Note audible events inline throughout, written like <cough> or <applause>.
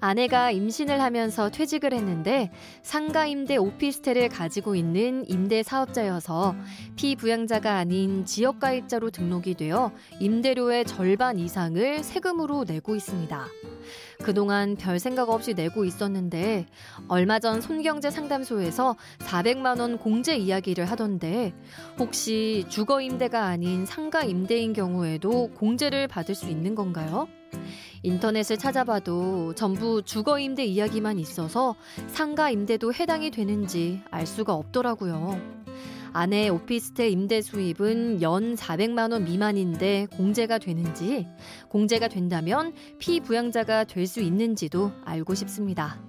아내가 임신을 하면서 퇴직을 했는데 상가 임대 오피스텔을 가지고 있는 임대 사업자여서 피부양자가 아닌 지역 가입자로 등록이 되어 임대료의 절반 이상을 세금으로 내고 있습니다. 그동안 별 생각 없이 내고 있었는데 얼마 전 손경제 상담소에서 400만 원 공제 이야기를 하던데 혹시 주거 임대가 아닌 상가 임대인 경우에도 공제를 받을 수 있는 건가요? 인터넷을 찾아봐도 전부 주거 임대 이야기만 있어서 상가 임대도 해당이 되는지 알 수가 없더라고요. 아내 오피스텔 임대 수입은 연 400만 원 미만인데 공제가 되는지, 공제가 된다면 피부양자가 될 수 있는지도 알고 싶습니다.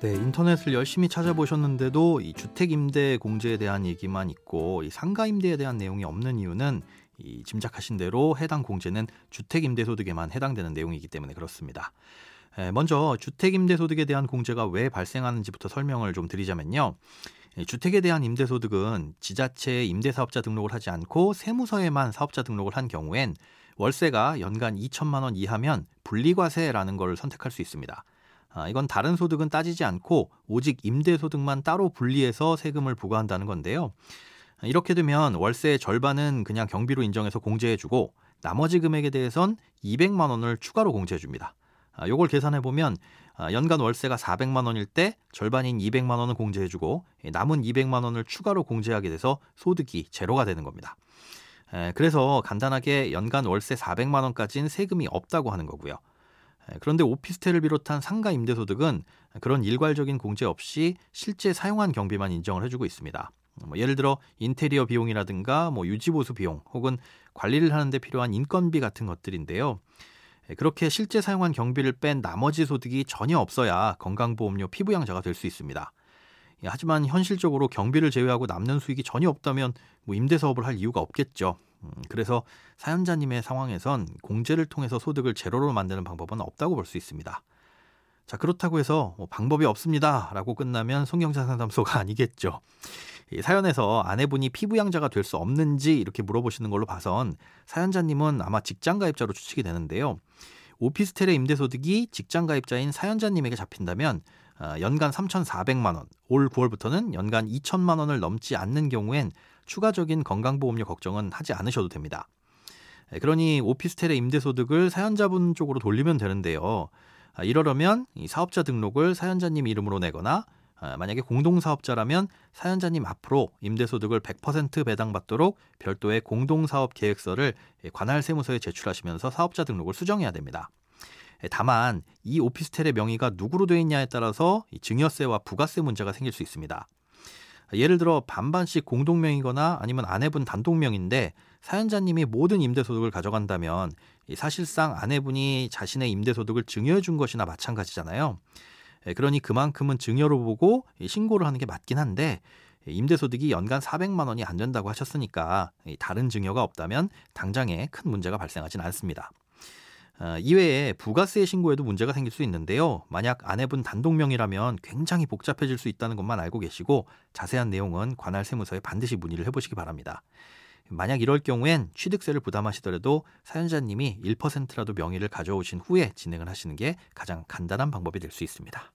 네, 인터넷을 열심히 찾아보셨는데도 이 주택 임대 공제에 대한 얘기만 있고 이 상가 임대에 대한 내용이 없는 이유는 이 짐작하신 대로 해당 공제는 주택 임대 소득에만 해당되는 내용이기 때문에 그렇습니다. 먼저 주택 임대 소득에 대한 공제가 왜 발생하는지부터 설명을 좀 드리자면요. 주택에 대한 임대소득은 지자체 임대사업자 등록을 하지 않고 세무서에만 사업자 등록을 한 경우엔 월세가 연간 2천만 원 이하면 분리과세라는 걸 선택할 수 있습니다. 아, 이건 다른 소득은 따지지 않고 오직 임대소득만 따로 분리해서 세금을 부과한다는 건데요. 이렇게 되면 월세의 절반은 그냥 경비로 인정해서 공제해주고 나머지 금액에 대해선 200만 원을 추가로 공제해줍니다. 아, 요걸 계산해 보면 아, 연간 월세가 400만 원일 때 절반인 200만 원을 공제해주고 남은 200만 원을 추가로 공제하게 돼서 소득이 제로가 되는 겁니다. 그래서 간단하게 연간 월세 400만 원까지는 세금이 없다고 하는 거고요. 그런데 오피스텔을 비롯한 상가 임대소득은 그런 일괄적인 공제 없이 실제 사용한 경비만 인정을 해주고 있습니다. 뭐 예를 들어 인테리어 비용이라든가 뭐 유지보수 비용 혹은 관리를 하는데 필요한 인건비 같은 것들인데요. 그렇게 실제 사용한 경비를 뺀 나머지 소득이 전혀 없어야 건강보험료 피부양자가 될 수 있습니다. 하지만 현실적으로 경비를 제외하고 남는 수익이 전혀 없다면 뭐 임대 사업을 할 이유가 없겠죠. 음, 그래서 사연자님의 상황에선 공제를 통해서 소득을 제로로 만드는 방법은 없다고 볼 수 있습니다. 자, 그렇다고 해서 뭐 방법이 없습니다. 라고 끝나면 송경자 상담소가 <laughs> 아니겠죠. 이 사연에서 아내분이 피부양자가 될 수 없는지 이렇게 물어보시는 걸로 봐선 사연자님은 아마 직장가입자로 추측이 되는데요. 오피스텔의 임대소득이 직장가입자인 사연자님에게 잡힌다면 어, 연간 3,400만 원, 올 9월부터는 연간 2천만 원을 넘지 않는 경우엔 추가적인 건강보험료 걱정은 하지 않으셔도 됩니다. 그러니 오피스텔의 임대소득을 사연자분 쪽으로 돌리면 되는데요. 아, 이러려면 사업자 등록을 사연자님 이름으로 내거나 아, 만약에 공동사업자라면 사연자님 앞으로 임대소득을 100% 배당받도록 별도의 공동사업 계획서를 관할 세무서에 제출하시면서 사업자 등록을 수정해야 됩니다. 다만 이 오피스텔의 명의가 누구로 되어 있냐에 따라서 증여세와 부가세 문제가 생길 수 있습니다. 예를 들어 반반씩 공동명이거나 아니면 아내분 단독명인데 사연자님이 모든 임대소득을 가져간다면 사실상 아내분이 자신의 임대소득을 증여해 준 것이나 마찬가지잖아요. 예, 그러니 그만큼은 증여로 보고 신고를 하는 게 맞긴 한데 임대소득이 연간 400만 원이 안 된다고 하셨으니까 다른 증여가 없다면 당장에 큰 문제가 발생하진 않습니다. 어, 이외에 부가세 신고에도 문제가 생길 수 있는데요. 만약 아내분 단독명이라면 굉장히 복잡해질 수 있다는 것만 알고 계시고 자세한 내용은 관할 세무서에 반드시 문의를 해보시기 바랍니다. 만약 이럴 경우엔 취득세를 부담하시더라도 사연자님이 1%라도 명의를 가져오신 후에 진행을 하시는 게 가장 간단한 방법이 될 수 있습니다.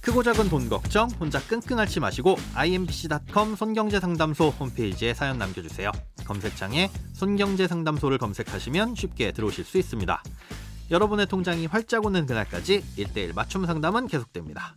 크고 작은 돈 걱정 혼자 끙끙 앓지 마시고 imbc.com 손경제상담소 홈페이지에 사연 남겨주세요. 검색창에 손경제상담소를 검색하시면 쉽게 들어오실 수 있습니다. 여러분의 통장이 활짝 오는 그날까지 1대1 맞춤 상담은 계속됩니다.